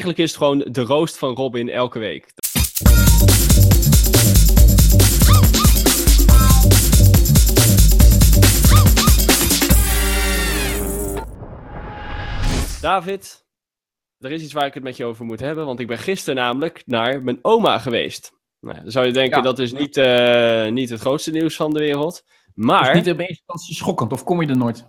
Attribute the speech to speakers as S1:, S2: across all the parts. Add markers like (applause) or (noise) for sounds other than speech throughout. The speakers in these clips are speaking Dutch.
S1: eigenlijk is het gewoon de roost van Robin elke week. David, er is iets waar ik het met je over moet hebben, want ik ben gisteren namelijk naar mijn oma geweest. Nou, dan zou je denken,
S2: Ja.
S1: dat is niet, eh, niet het grootste nieuws van de wereld. Maar,
S2: Is niet eerste instantie schokkend, of kom je er nooit?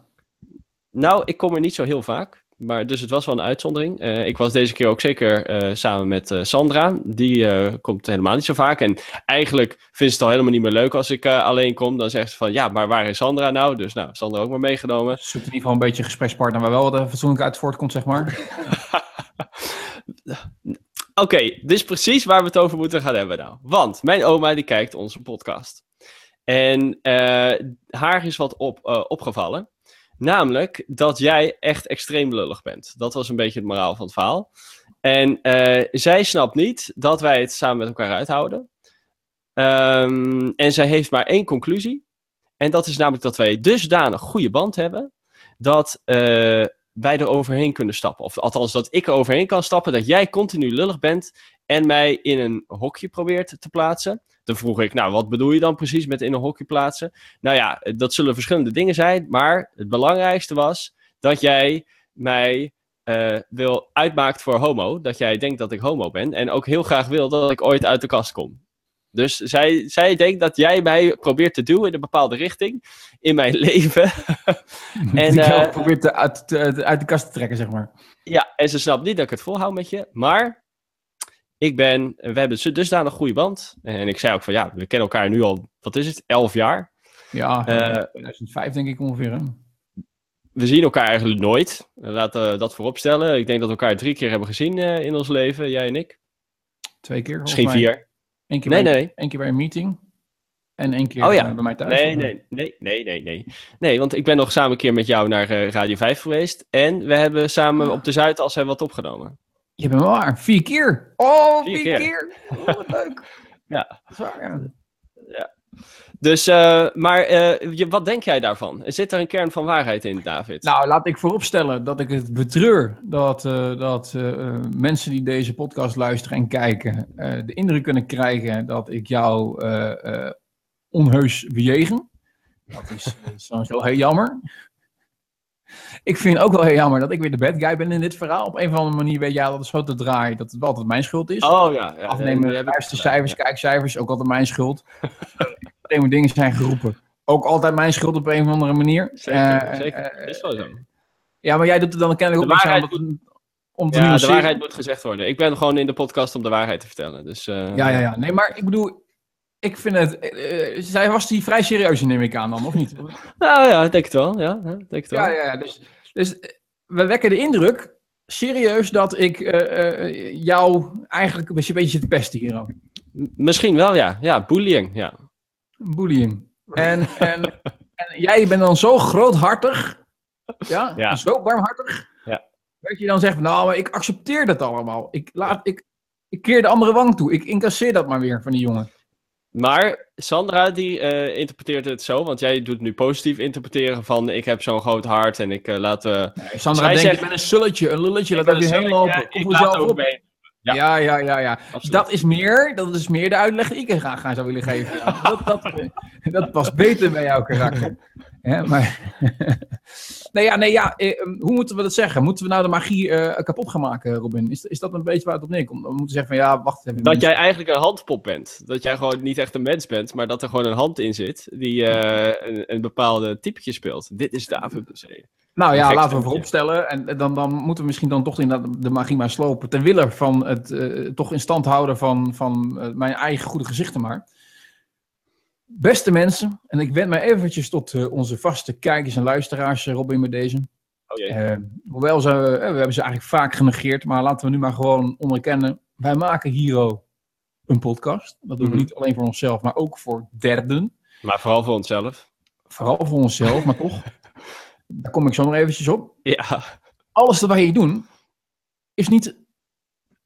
S1: nou, ik kom er niet zo heel vaak. Maar dus het was wel een uitzondering. Eh, ik was deze keer ook zeker eh, samen met eh, Sandra. Die komt helemaal niet zo vaak. En eigenlijk vindt ze het al helemaal niet meer leuk als ik alleen kom. Dan zegt ze van, ja, maar waar is Sandra nou? Dus nou, Sandra ook maar meegenomen.
S2: Zoekt in ieder geval een beetje een gesprekspartner waar wel wat fatsoenlijk uit voortkomt, zeg maar. (laughs)
S1: Oké, dit is precies waar we het over moeten gaan hebben nou. Want mijn oma die kijkt onze podcast. En haar is wat op, opgevallen. Namelijk dat jij echt extreem lullig bent. Dat was een beetje het moraal van het verhaal. En eh, zij snapt niet dat wij het samen met elkaar uithouden. Ehm, en zij heeft maar één conclusie. En dat is namelijk dat wij dusdanig goede band hebben. Dat eh, wij er overheen kunnen stappen. Of althans, dat ik er overheen kan stappen. Dat jij continu lullig bent. En mij in een hokje probeert te plaatsen. Dan vroeg ik, nou, wat bedoel je dan precies met in een hokje plaatsen? Nou ja, dat zullen verschillende dingen zijn. Maar het belangrijkste was dat jij mij eh, wil uitmaakt voor homo. Dat jij denkt dat ik homo ben. En ook heel graag wil dat ik ooit uit de kast kom. Dus zij, zij denkt dat jij mij probeert te duwen in een bepaalde richting in mijn (laughs) leven. (laughs)
S2: En, jou probeert te- uit, te- uit de kast te trekken, zeg maar.
S1: Ja, en ze snapt niet dat ik het volhoud met je. Maar ik ben, we hebben zo- dusdanig goede band. En ik zei ook van ja, we kennen elkaar nu al, wat is het, elf jaar.
S2: Ja,
S1: Eh,
S2: 2005 denk ik ongeveer. Hè?
S1: We zien elkaar eigenlijk nooit. Laten we dat vooropstellen. Ik denk dat we elkaar drie keer hebben gezien eh, in ons leven, jij en ik.
S2: Twee keer.
S1: Misschien
S2: mij.
S1: vier.
S2: Eén keer,
S1: Nee,
S2: bij,
S1: nee.
S2: één keer bij een meeting. En één keer
S1: Oh ja.
S2: eh, bij mij thuis.
S1: Nee, nee, nee, nee, nee, nee. Nee, want ik ben nog samen een keer met jou naar eh, Radio 5 geweest. En we hebben samen op de Zuidas hebben wat opgenomen.
S2: Je bent wel waar. Vier keer. Oh,
S1: Vier
S2: vier,
S1: keer.
S2: keer. Oh, wat leuk. (laughs)
S1: Ja.
S2: Dat is waar, ja.
S1: Dus, eh, maar eh, je, wat denk jij daarvan? Zit er een kern van waarheid in, David?
S2: Nou, laat ik vooropstellen dat ik het betreur dat, eh, dat mensen die deze podcast luisteren en kijken eh, de indruk kunnen krijgen dat ik jou eh, eh, onheus bejegen. Dat is, dat is sowieso heel jammer. Ik vind ook wel heel jammer dat ik weer de bad guy ben in dit verhaal. Op een of andere manier weet jij dat het zo te draaien dat het wel altijd mijn schuld is.
S1: Oh ja. ja
S2: Afnemen,
S1: ik
S2: luistercijfers, kijkcijfers, ook altijd mijn schuld. (laughs) Extreme dingen zijn geroepen. Ook altijd mijn schuld op een of andere manier.
S1: Zeker,
S2: Eh,
S1: zeker.
S2: eh,
S1: is wel zo.
S2: ja, maar jij doet er dan kennelijk
S1: De
S2: ook niks aan
S1: waarheid
S2: om, te
S1: Ja, de waarheid moet gezegd worden. Ik ben gewoon in de podcast om de waarheid te vertellen. Dus, eh,
S2: Ja, ja, ja. Nee, maar ik bedoel, ik vind het... eh, eh, zij was die vrij serieus, neem ik aan dan, of niet? (laughs)
S1: Nou ja, ik denk het wel. Ja, denk het wel.
S2: Ja, ja. Dus, dus eh, we wekken de indruk, serieus, dat ik jou eigenlijk een beetje, een beetje zit te pesten hier.
S1: Misschien wel, ja. Ja, bullying. Ja.
S2: Bullying. En, en, en jij bent dan zo groothartig, ja, (laughs)
S1: Ja.
S2: zo warmhartig,
S1: Ja.
S2: dat je dan zegt, nou, maar ik accepteer dat allemaal. Ik, laat, ik, ik keer de andere wang toe. Ik incasseer dat maar weer van die jongen.
S1: Maar Sandra die eh, interpreteert het zo, want jij doet nu positief interpreteren van ik heb zo'n groot hart en ik eh, laat... eh,
S2: Nee, Sandra
S1: Zij
S2: denkt,
S1: zegt-
S2: ik ben een sulletje, een lulletje, laat
S1: ik
S2: heen
S1: een
S2: lopen. Kom
S1: ik laat ook
S2: op.
S1: mee.
S2: Ja,
S1: Ja.
S2: ja, ja, ja. Dat is meer, dat is meer de uitleg die ik graag aan zou willen geven. Ja, (laughs) dat, dat, dat past beter bij jouw karakter. Hè, maar, (laughs) nee, ja, nee, ja, eh, hoe moeten we dat zeggen? Moeten we nou de magie eh, kapot gaan maken, Robin? Is, is dat een beetje waar het op neerkomt? We moeten zeggen van, ja, wacht even.
S1: Dat jij eigenlijk een handpop bent. Dat jij gewoon niet echt een mens bent, maar dat er gewoon een hand in zit die een, een bepaalde typetje speelt. Dit is David Bussé.
S2: Nou ja, laten we vooropstellen. En dan, dan moeten we misschien dan toch inderdaad de magie maar slopen. Ten wille van het toch in stand houden van, van mijn eigen goede gezichten maar. Beste mensen, en ik wend mij eventjes tot eh, onze vaste kijkers en luisteraars, eh, Robin, met deze.
S1: Oh jee.
S2: Eh, hoewel ze, we hebben ze eigenlijk vaak genegeerd, maar laten we nu maar gewoon onderkennen. Wij maken hier ook een podcast. Dat doen we
S1: Mhm.
S2: niet alleen voor onszelf, maar ook voor derden.
S1: Maar vooral voor onszelf.
S2: Vooral voor onszelf, maar toch. (laughs) Daar kom ik zo nog eventjes op.
S1: Ja.
S2: alles wat wij hier doen, is niet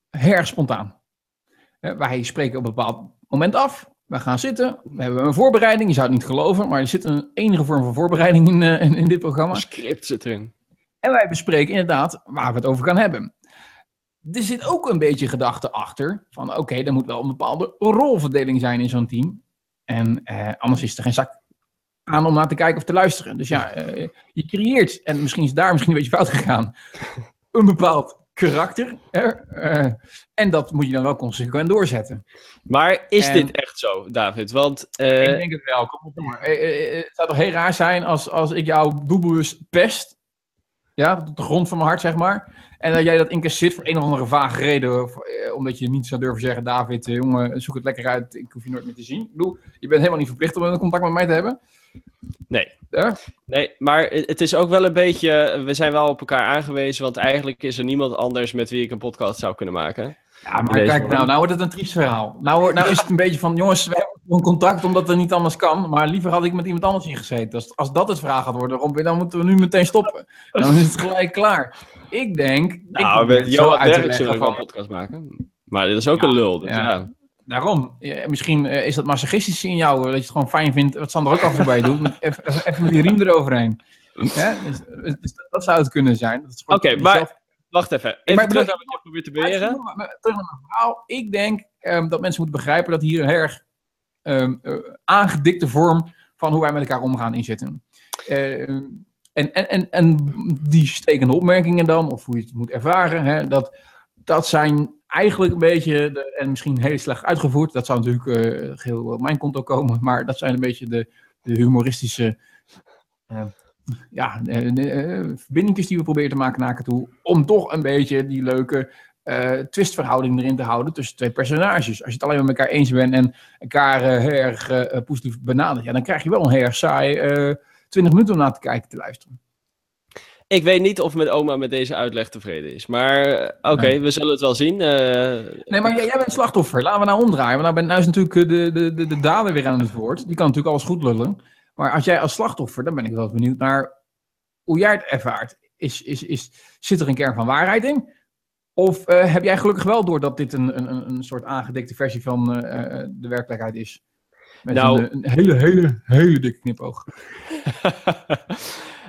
S2: erg spontaan. Wij spreken op een bepaald moment af. We gaan zitten. We hebben een voorbereiding. Je zou het niet geloven, maar er zit een enige vorm van voorbereiding in, eh, in, in dit programma.
S1: Een script zit erin.
S2: En wij bespreken inderdaad waar we het over gaan hebben. er zit ook een beetje gedachte achter. Van oké, okay, er moet wel een bepaalde rolverdeling zijn in zo'n team. En eh, anders is er geen zak aan om naar te kijken of te luisteren. Dus ja, uh, je creëert, en misschien is daar misschien een beetje fout gegaan, (laughs) een bepaald karakter. Uh, en dat moet je dan wel consequent doorzetten.
S1: Maar is dit echt zo, David? Want,
S2: uh... Ik denk het wel. Kom op, maar. het zou toch heel raar zijn als, als ik jou doelbewust pest. Ja, op de grond van mijn hart, zeg maar. En dat jij dat incasseert voor een of andere vage reden. omdat je niet zou durven zeggen: David, jongen, zoek het lekker uit. Ik hoef je nooit meer te zien. Ik bedoel, je bent helemaal niet verplicht om een contact met mij te hebben.
S1: Nee. Nee, maar het is ook wel een beetje. We zijn wel op elkaar aangewezen, want eigenlijk is er niemand anders met wie ik een podcast zou kunnen maken.
S2: Ja, maar kijk, nou, nou wordt het een triest verhaal. Nou, nou is het een beetje van, jongens, we hebben een contact omdat het niet anders kan. Maar liever had ik met iemand anders ingezeten. Als, als dat het vraag gaat worden, Robin, dan moeten we nu meteen stoppen. Dan is het gelijk klaar. Ik denk...
S1: Nou, ik Johan Derk zullen we een podcast maken. Maar dit is ook een lul. Dus ja.
S2: Daarom. misschien uh, is dat masochistisch in jou, dat je het gewoon fijn vindt, wat Sander ook af voorbij doet, even, even met die riem eroverheen. (laughs) Ja, dus, dus, dat zou het kunnen zijn.
S1: Oké, maar wacht even. Even maar, terug naar wat je probeert te beheren.
S2: Terug naar mijn verhaal. Ik denk um, dat mensen moeten begrijpen dat hier een erg um, uh, aangedikte vorm van hoe wij met elkaar omgaan in zitten. Uh, en, en, en, en die stekende opmerkingen dan, of hoe je het moet ervaren, hè, dat, dat zijn eigenlijk een beetje, de, en misschien heel slecht uitgevoerd, dat zou natuurlijk uh, geheel op mijn konto komen, maar dat zijn een beetje de, de humoristische uh, ja, uh, verbindingjes die we proberen te maken naar toe, om toch een beetje die leuke twistverhouding erin te houden tussen twee personages. Als je het alleen met elkaar eens bent en elkaar heel erg positief benadert, ja, dan krijg je wel een heel erg saai 20 minuten om naar te kijken te luisteren.
S1: Ik weet niet of mijn oma met deze uitleg tevreden is. Maar eh, oké, we zullen het wel zien. Uh...
S2: Nee, maar jij, jij, bent slachtoffer. Laten we nou omdraaien. Want nou, ben, nou is natuurlijk de, de, de, de dader weer aan het woord. Die kan natuurlijk alles goed lullen. Maar als jij als slachtoffer, dan ben ik wel benieuwd naar hoe jij het ervaart. Is, is, is, zit er een kern van waarheid in? Of uh, heb jij gelukkig wel door dat dit een, een, een soort aangedikte versie van de werkelijkheid is? Met nou, een, een hele, hele, hele dikke knipoog. (laughs)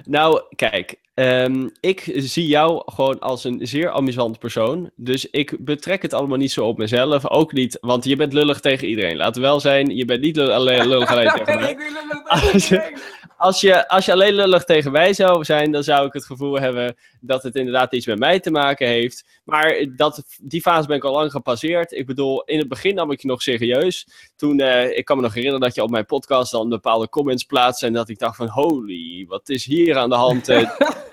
S1: Nou, kijk, ehm, ik zie jou gewoon als een zeer amusant persoon. Dus ik betrek het allemaal niet zo op mezelf. Ook niet, want je bent lullig tegen iedereen. Laten we wel zijn, je bent niet alleen, (laughs) lullig alleen tegen mij. Als je, als, je, als je alleen lullig tegen mij zou zijn, dan zou ik het gevoel hebben dat het inderdaad iets met mij te maken heeft. Maar dat, die fase ben ik al lang gepasseerd. Ik bedoel, in het begin nam ik je nog serieus. Toen, uh, ik kan me nog herinneren dat je op mijn podcast dan bepaalde comments plaatste. En dat ik dacht van, holy, wat is hier aan de hand? uh, (laughs)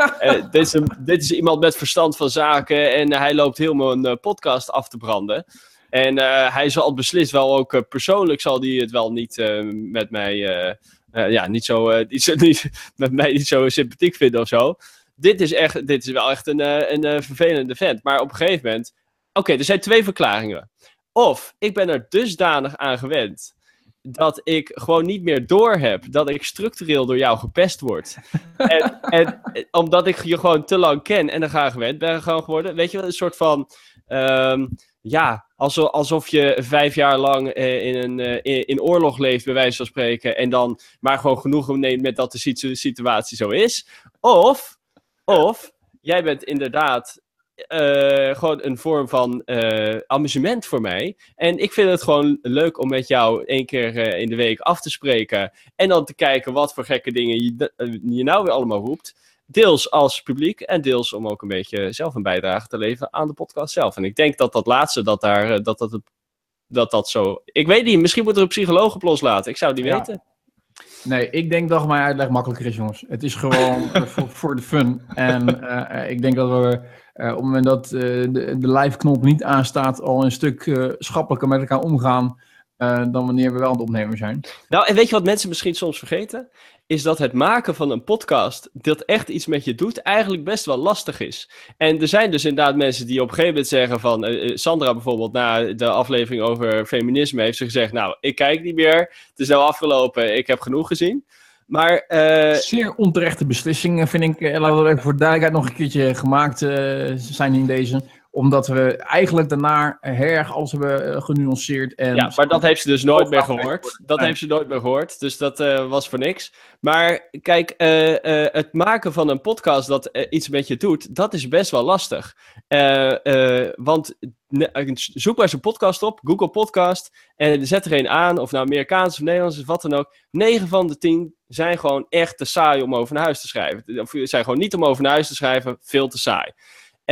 S1: dit, is dit is iemand met verstand van zaken en hij loopt helemaal een podcast af te branden. En hij zal beslist wel ook persoonlijk zal hij het wel niet met mij, ja, niet zo, (laughs) niet, met mij niet zo sympathiek vinden of zo dit is, echt, dit is wel echt een, eh, een, eh, vervelende vent. Maar op een gegeven moment... Oké, er zijn twee verklaringen. Of ik ben er dusdanig aan gewend dat ik gewoon niet meer doorheb dat ik structureel door jou gepest word. en, en, omdat ik je gewoon te lang ken en er graag gewend ben geworden. Weet je wel, een soort van... Um, ja, alsof, alsof je vijf jaar lang eh, in, een, in, in, oorlog leeft, bij wijze van spreken. En dan maar gewoon genoegen neemt met dat de situatie zo is. Of of jij bent inderdaad uh, gewoon een vorm van uh, amusement voor mij. En ik vind het gewoon leuk om met jou één keer uh, in de week af te spreken. En dan te kijken wat voor gekke dingen je, je nou weer allemaal roept. Deels als publiek en deels om ook een beetje zelf een bijdrage te leveren aan de podcast zelf. En ik denk dat dat laatste, dat daar, dat, dat, dat, dat zo... Ik weet niet, misschien moet er een psycholoog op loslaten. Ik zou het niet weten.
S2: Nee, ik denk dat mijn uitleg makkelijker is, jongens. Het is gewoon (laughs) voor, de fun. En uh, ik denk dat we uh, op het moment dat uh, de, de live-knop niet aanstaat, al een stuk schappelijker met elkaar omgaan dan wanneer we wel aan het opnemen zijn.
S1: Nou, en weet je wat mensen misschien soms vergeten? Is dat het maken van een podcast, dat echt iets met je doet, eigenlijk best wel lastig is. En er zijn dus inderdaad mensen die op een gegeven moment zeggen van, Sandra bijvoorbeeld, na de aflevering over feminisme, heeft ze gezegd, nou, ik kijk niet meer, het is nou afgelopen, ik heb genoeg gezien. Maar, uh...
S2: Zeer onterechte beslissingen vind ik, laten we even voor duidelijkheid nog een keertje gemaakt zijn in deze. Omdat we eigenlijk daarna heel erg alles hebben genuanceerd. En
S1: ja, maar dat heeft ze dus nooit meer gehoord. Dat heeft ze nooit meer gehoord. Dus dat was voor niks. Maar kijk, het maken van een podcast dat iets met je doet, dat is best wel lastig. want zoek maar eens een podcast op, Google Podcast, en zet er een aan, of nou Amerikaans of Nederlands of wat dan ook. 9 van de 10 zijn gewoon echt te saai om over naar huis te schrijven. Of zijn gewoon niet om over naar huis te schrijven, veel te saai.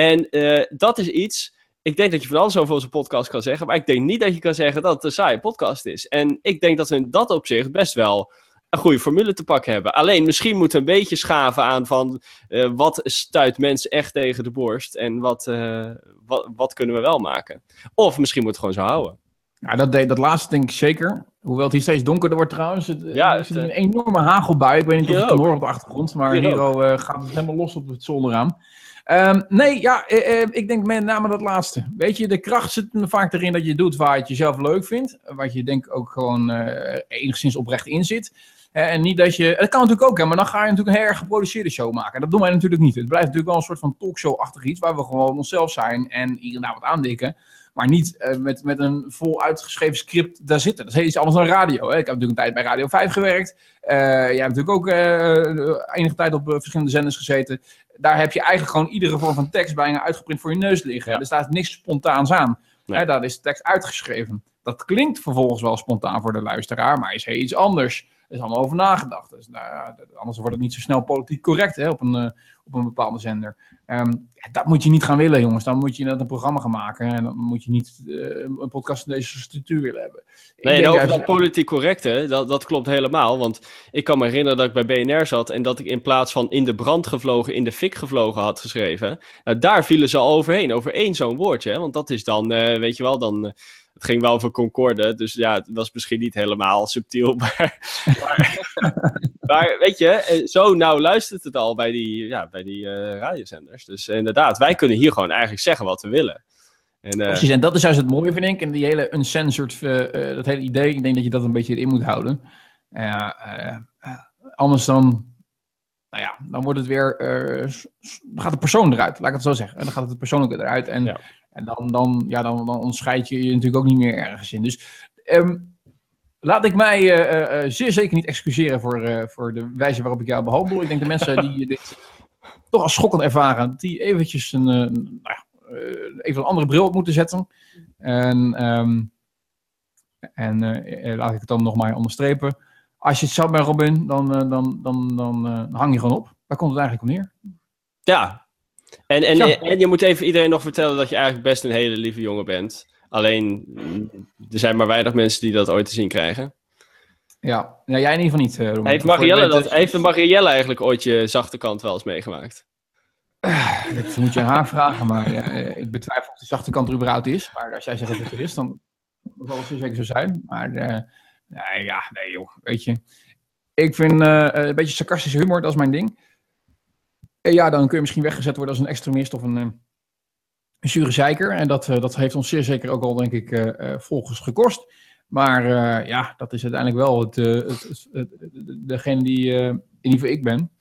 S1: En uh, dat is iets, ik denk dat je van alles over onze podcast kan zeggen, maar ik denk niet dat je kan zeggen dat het een saaie podcast is. En ik denk dat we in dat opzicht best wel een goede formule te pakken hebben. Alleen misschien moeten we een beetje schaven aan van uh, wat stuit mensen echt tegen de borst en wat, uh, wat, wat, kunnen we wel maken. Of misschien moet het gewoon zo houden.
S2: Ja, dat, dat laatste denk ik zeker. Hoewel het hier steeds donkerder wordt trouwens. Het, ja, er zit een enorme hagelbui. Ik weet niet of je het kan horen op de achtergrond. Maar hier, hier uh, gaat het helemaal los op het zolderraam. Um, nee, ja, uh, ik denk met name dat laatste. Weet je, de kracht zit vaak erin dat je doet waar je het jezelf leuk vindt. Wat je denk ook gewoon uh, enigszins oprecht in zit. en niet dat je. Het kan natuurlijk ook, hè, maar dan ga je natuurlijk een erg geproduceerde show maken. Dat doen wij natuurlijk niet. Het blijft natuurlijk wel een soort van talkshow-achtig iets. Waar we gewoon onszelf zijn en iedereen wat aandikken. Maar niet uh, met, met een vol uitgeschreven script daar zitten. Dat is iets anders dan radio. Hè. Ik heb natuurlijk een tijd bij Radio 5 gewerkt. Uh, jij hebt natuurlijk ook uh, enige tijd op verschillende zenders gezeten. Daar heb je eigenlijk gewoon iedere vorm van tekst bijna uitgeprint voor je neus liggen. Ja. Er staat niks spontaans aan. Nee. Hè, daar is de tekst uitgeschreven. Dat klinkt vervolgens wel spontaan voor de luisteraar, maar is heel iets anders. Er is allemaal over nagedacht. Dus, nou anders wordt het niet zo snel politiek correct hè, op, een, op een bepaalde zender. Um, ja, dat moet je niet gaan willen, jongens. Dan moet je een programma gaan maken. En dan moet je niet uh, een podcast in deze structuur willen hebben.
S1: Nee, en over dat politiek correcte, dat, dat klopt helemaal. Want ik kan me herinneren dat ik bij BNR zat en dat ik in plaats van in de brand gevlogen, in de fik gevlogen had geschreven. Nou, daar vielen ze al overheen, over één zo'n woordje. Hè? Want dat is dan, uh, weet je wel, dan. Uh, het ging wel over Concorde, dus ja, het was misschien niet helemaal subtiel. Maar, (laughs) maar, maar weet je, zo nauw luistert het al bij die, ja, bij die uh, radiozenders. Dus inderdaad, wij kunnen hier gewoon eigenlijk zeggen wat we willen.
S2: En, uh, Precies, en dat is juist het mooie, vind ik. En die hele uncensored, uh, dat hele idee, ik denk dat je dat een beetje in moet houden. anders dan, nou ja, dan wordt het weer, dan gaat de persoon eruit, laat ik het zo zeggen. En dan gaat het persoonlijke eruit. En, ja. En dan, dan, ja, dan, dan je je natuurlijk ook niet meer ergens in. Dus um, laat ik mij zeer zeker niet excuseren voor, voor de wijze waarop ik jou behandel. Ik denk de mensen die dit toch als schokkend ervaren, die eventjes een, nou even een andere bril op moeten zetten. En, um, en laat ik het dan nog maar onderstrepen. Als je het zelf bent, Robin, dan, dan, dan, dan hang je gewoon op. Waar komt het eigenlijk op neer?
S1: Ja. En, en, ja. en je moet even iedereen nog vertellen dat je eigenlijk best een hele lieve jongen bent. Alleen, er zijn maar weinig mensen die dat ooit te zien krijgen.
S2: Ja, ja jij in ieder geval niet. Uh,
S1: heeft, Marielle dat, heeft Marielle eigenlijk ooit je zachte kant wel eens meegemaakt?
S2: Dat moet je aan haar vragen, maar ja, ik betwijfel of die zachte kant er überhaupt is. Maar als jij zegt dat het er is, dan zal het zeker zo zijn. Maar uh, ja, nee joh, weet je. Ik vind een beetje sarcastische humor, dat is mijn ding. En ja, dan kun je misschien weggezet worden als een extremist of een, uh, een zure zeiker. En dat, dat heeft ons zeer zeker ook al, denk ik, volgens gekost. Maar ja, dat is uiteindelijk wel het, het, degene die in ieder geval ik ben.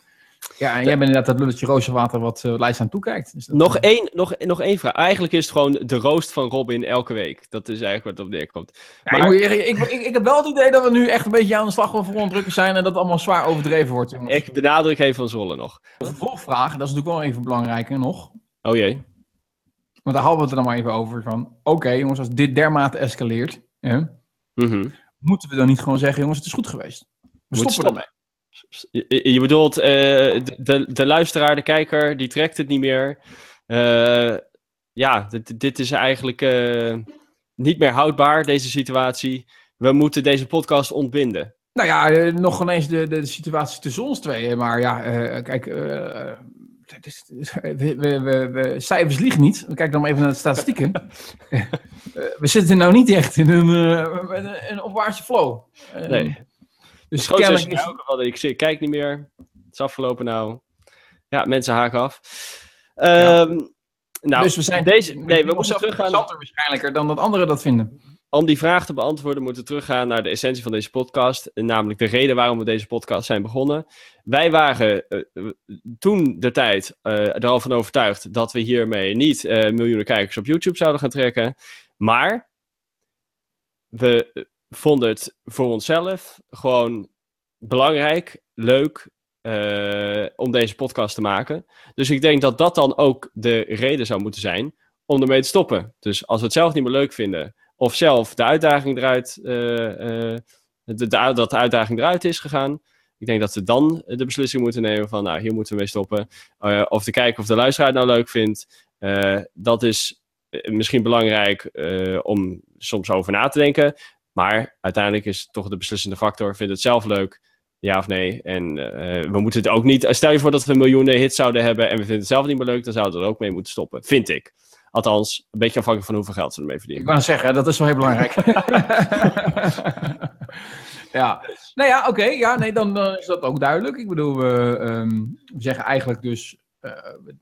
S2: Ja, en jij bent inderdaad dat lulletje rozenwater wat uh, Lijst aan toekijkt.
S1: Dus nog, uh... één, nog, nog één vraag. Eigenlijk is het gewoon de roost van Robin elke week. Dat is eigenlijk wat op neerkomt.
S2: Ja, maar... ik, ik, ik, ik, heb wel het idee dat we nu echt een beetje aan de slag voor ontdrukken zijn en dat het allemaal zwaar overdreven wordt.
S1: Jongens. Ik benadruk even van Zolle nog.
S2: De vervolgvraag, dat is natuurlijk wel even belangrijker nog.
S1: Oh jee.
S2: Want daar hadden we het er dan maar even over. Van, oké okay, jongens, als dit dermate escaleert, hè,
S1: mm -hmm.
S2: moeten we dan niet gewoon zeggen, jongens, het is goed geweest. We stoppen stop. ermee.
S1: Je, je bedoelt, uh, de, de luisteraar, de kijker, die trekt het niet meer. Uh, ja, dit, dit is eigenlijk uh, niet meer houdbaar, deze situatie. We moeten deze podcast ontbinden.
S2: Nou ja, nog ineens de, de, de situatie tussen ons tweeën. Maar ja, kijk, we, we, we, cijfers liegen niet. Kijk dan maar even naar de statistieken. (laughs) we zitten nou niet echt in een, een opwaartse flow.
S1: Nee. Dus kennelijk is... wel ik, ik kijk niet meer. Het is afgelopen nou. Ja, mensen haken af. Um, nou,
S2: dus we zijn
S1: deze. Nee, we moeten teruggaan.
S2: waarschijnlijker dan dat anderen dat vinden.
S1: om die vraag te beantwoorden moeten we teruggaan naar de essentie van deze podcast. Namelijk de reden waarom we deze podcast zijn begonnen. Wij waren uh, toen de tijd uh, er al van overtuigd dat we hiermee niet uh, miljoenen kijkers op YouTube zouden gaan trekken. Maar we vonden het voor onszelf gewoon belangrijk, leuk om deze podcast te maken. Dus ik denk dat dat dan ook de reden zou moeten zijn om ermee te stoppen. Dus als we het zelf niet meer leuk vinden, of zelf de uitdaging eruit, uh, uh, de, dat de uitdaging eruit is gegaan. Ik denk dat we dan de beslissing moeten nemen van, nou, hier moeten we mee stoppen. Of te kijken of de luisteraar het nou leuk vindt. dat is misschien belangrijk om soms over na te denken. Maar uiteindelijk is toch de beslissende factor, vind het zelf leuk, ja of nee. En we moeten het ook niet, stel je voor dat we miljoenen hits zouden hebben en we vinden het zelf niet meer leuk, dan zouden we er ook mee moeten stoppen, vind ik. Althans, een beetje afhankelijk van hoeveel geld ze ermee verdienen.
S2: Ik wou zeggen, dat is wel heel belangrijk. (laughs) ja, nou ja, oké. Ja, nee, dan, dan, is dat ook duidelijk. Ik bedoel, we, um, we zeggen eigenlijk dus, uh,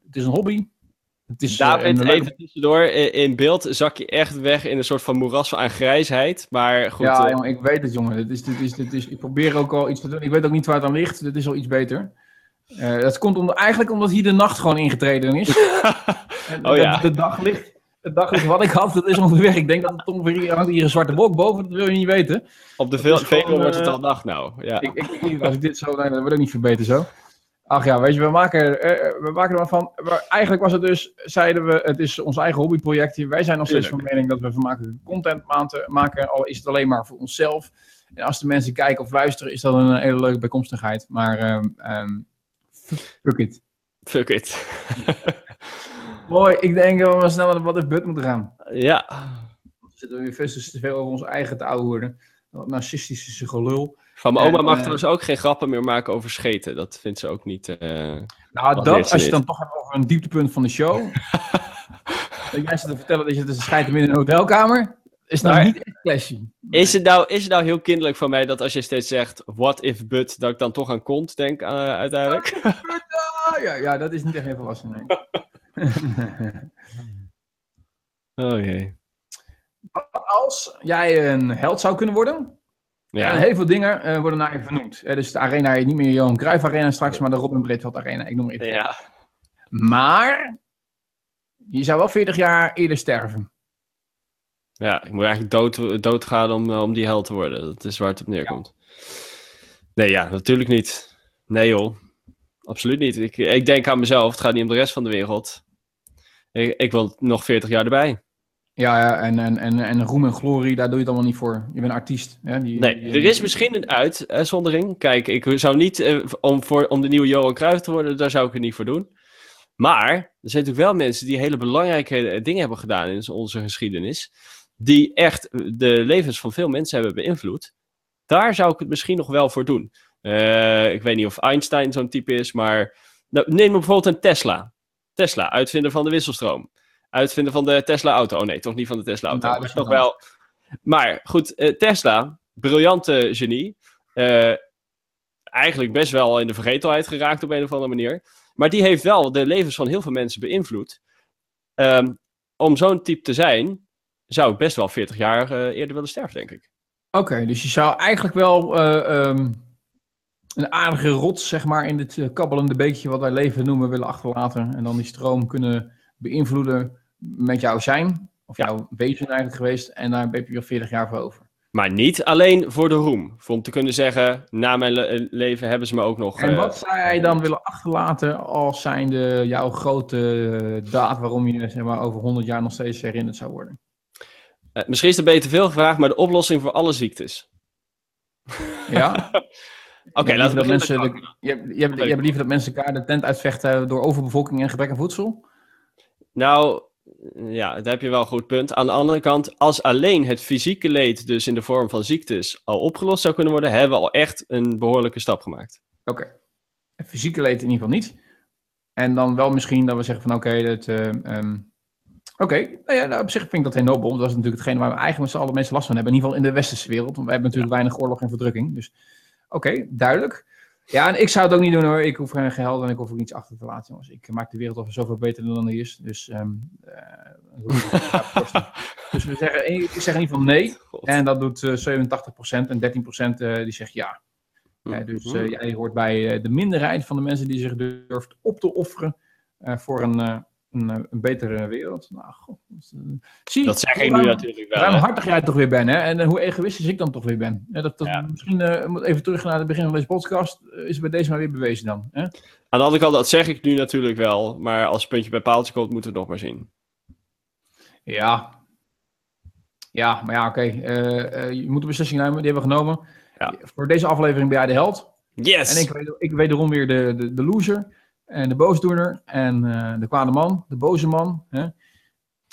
S2: het is een hobby.
S1: Het is, David, uh, even tussendoor. In beeld zak je echt weg in een soort van moeras aan grijsheid. Maar goed.
S2: Ja, uh, jongen, ik weet het, jongen. Dit is, dit is, dit is, ik probeer ook al iets te doen. Ik weet ook niet waar het aan ligt. Dit is al iets beter. Uh, dat komt om, eigenlijk omdat hier de nacht gewoon ingetreden is. (laughs) oh, ja. de, de, daglicht, het daglicht wat ik had, dat is ongeveer. Ik denk dat het ongeveer hier hangt hier een zwarte wolk boven, dat wil je niet weten.
S1: Op de Veluwe wordt het al nacht nou. Ja.
S2: Ik, als ik dit zo, nee, dat wordt ook niet verbeterd zo. Ach ja, weet je, we maken, uh, we maken er van. Maar eigenlijk was het dus, zeiden we, het is ons eigen hobbyproject. Wij zijn nog steeds van mening dat we vermakelijke content maken, al is het alleen maar voor onszelf. En als de mensen kijken of luisteren, is dat een hele leuke bijkomstigheid. Maar um, um, Fuck it.
S1: Fuck it. (laughs)
S2: Mooi, ik denk dat we snel naar de What If But moeten gaan.
S1: Ja.
S2: Dan zitten we weer te veel over ons eigen te worden. Dat narcistische gelul.
S1: Van mijn oma mag uh, trouwens ook geen grappen meer maken over scheten. Dat vindt ze ook niet. Uh,
S2: nou, dat, als je dan toch hebt over een dieptepunt van de show. (laughs) dat jij ze te vertellen dat je dus schijt in een hotelkamer. Is nou maar, niet echt classy.
S1: Is het, nou, is het nou heel kinderlijk van mij dat als je steeds zegt what if but, dat ik dan toch aan kont denk uh, uiteindelijk? (laughs)
S2: ja, ja, dat is niet echt heel volwassen. Nee. (laughs)
S1: oh jee.
S2: Als jij een held zou kunnen worden, ja. heel veel dingen uh, worden naar je vernoemd. Uh, dus de arena niet meer Johan Cruijff Arena straks, maar de Robin Breedveld Arena. Ik noem maar even.
S1: Ja.
S2: Maar je zou wel 40 jaar eerder sterven.
S1: Ja, ik moet eigenlijk dood, doodgaan om, om die held te worden. Dat is waar het op neerkomt. Ja. Nee, ja, natuurlijk niet. Nee joh, absoluut niet. Ik, ik denk aan mezelf, het gaat niet om de rest van de wereld. Ik, ik wil nog 40 jaar erbij.
S2: Ja, ja en, en, en, en roem en glorie, daar doe je het allemaal niet voor. Je bent artiest. Hè? Die,
S1: nee, er is misschien een uitzondering. Kijk, ik zou niet, uh, om, voor, om de nieuwe Johan Cruijff te worden, daar zou ik het niet voor doen. Maar er zijn natuurlijk wel mensen die hele belangrijke dingen hebben gedaan in onze geschiedenis die echt de levens van veel mensen hebben beïnvloed, daar zou ik het misschien nog wel voor doen. Uh, ik weet niet of Einstein zo'n type is, maar nou, neem bijvoorbeeld een Tesla. Tesla, uitvinder van de wisselstroom. Uitvinder van de Tesla-auto. Oh nee, toch niet van de Tesla-auto. Nou, maar toch wel. Maar goed, uh, Tesla, briljante genie. Uh, eigenlijk best wel in de vergetelheid geraakt op een of andere manier. Maar die heeft wel de levens van heel veel mensen beïnvloed. Um, om zo'n type te zijn, zou ik best wel 40 jaar uh, eerder willen sterven, denk ik.
S2: Oké, okay, dus je zou eigenlijk wel um, een aardige rots, zeg maar, in dit kabbelende beekje wat wij leven noemen, willen achterlaten. En dan die stroom kunnen beïnvloeden met jouw zijn, of ja. jouw wezen eigenlijk geweest. En daar heb je weer 40 jaar voor over.
S1: Maar niet alleen voor de roem. Voor om te kunnen zeggen, na mijn le leven hebben ze me ook nog...
S2: En wat zou jij dan willen achterlaten als zijnde jouw grote daad waarom je zeg maar, over 100 jaar nog steeds herinnerd zou worden?
S1: Uh, misschien is het beter veel gevraagd, maar de oplossing voor alle ziektes. (laughs)
S2: Ja?
S1: Oké, okay, laten we
S2: mensen. De, je, je, je, je hebt liever dat mensen elkaar de tent uitvechten door overbevolking en gebrek aan voedsel?
S1: Nou, ja, daar heb je wel een goed punt. Aan de andere kant, als alleen het fysieke leed, dus in de vorm van ziektes, al opgelost zou kunnen worden, hebben we al echt een behoorlijke stap gemaakt.
S2: Oké. Okay. Het fysieke leed in ieder geval niet. En dan wel misschien dat we zeggen van oké, okay, dat. Uh, um, Oké, okay. nou ja, nou, op zich vind ik dat heel nobel. Dat is natuurlijk hetgene waar we eigenlijk met z'n allen meeste last van hebben. In ieder geval in de westerse wereld. Want we hebben natuurlijk ja. weinig oorlog en verdrukking. Dus oké, duidelijk. Ja, en ik zou het ook niet doen hoor. Ik hoef geen geld en ik hoef ook niets achter te laten, jongens. Ik maak de wereld al zoveel beter dan die is. Dus, um, uh, (laughs) dus we zeggen, ik zeg in ieder geval nee.
S1: God.
S2: En dat doet eh 87% en 13% eh, die zegt ja. Dus
S1: Mhm.
S2: eh, jij hoort bij de minderheid van de mensen die zich durft op te offeren voor een, een, eh, een betere wereld. Nou, god, eh, zie,
S1: dat zeg ik nu natuurlijk wel.
S2: ruimhartig jij toch weer bent, hè? En eh, hoe egoïstisch ik dan toch weer ben. Ja, dat, dat,
S1: Ja.
S2: Misschien moet even terug naar het begin van deze podcast. is bij deze maar weer bewezen dan. Hè?
S1: Aan de andere kant, dat zeg ik nu natuurlijk wel. Maar als puntje bij paaltje komt, moeten we het nog maar zien.
S2: Ja. Ja, maar ja, oké. je moet een beslissing nemen, die hebben we genomen.
S1: Ja.
S2: Voor deze aflevering ben jij de held.
S1: Yes!
S2: En ik, weet- ik wederom weer de, de, de loser. En de boosdoener. En eh, de kwade man. De boze man. Hè?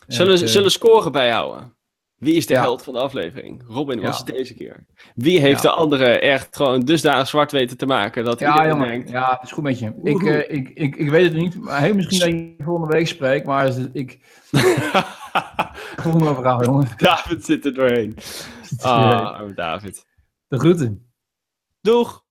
S1: zullen,
S2: eh,
S1: zullen scoren bijhouden? Wie is de
S2: Ja.
S1: held van de aflevering? Robin was
S2: Ja.
S1: het deze keer. Wie heeft
S2: Ja.
S1: de andere echt gewoon dusdanig zwart weten te maken dat
S2: Ja, jongen.
S1: denkt...
S2: Ja, het is goed met je. Ik, eh, ik, ik, ik weet het niet. Maar heel misschien dat je volgende week spreekt. Maar ik... (laughs) Volgende verhaal, jongen.
S1: David zit er doorheen. Ah, David.
S2: De groeten.
S1: Doeg!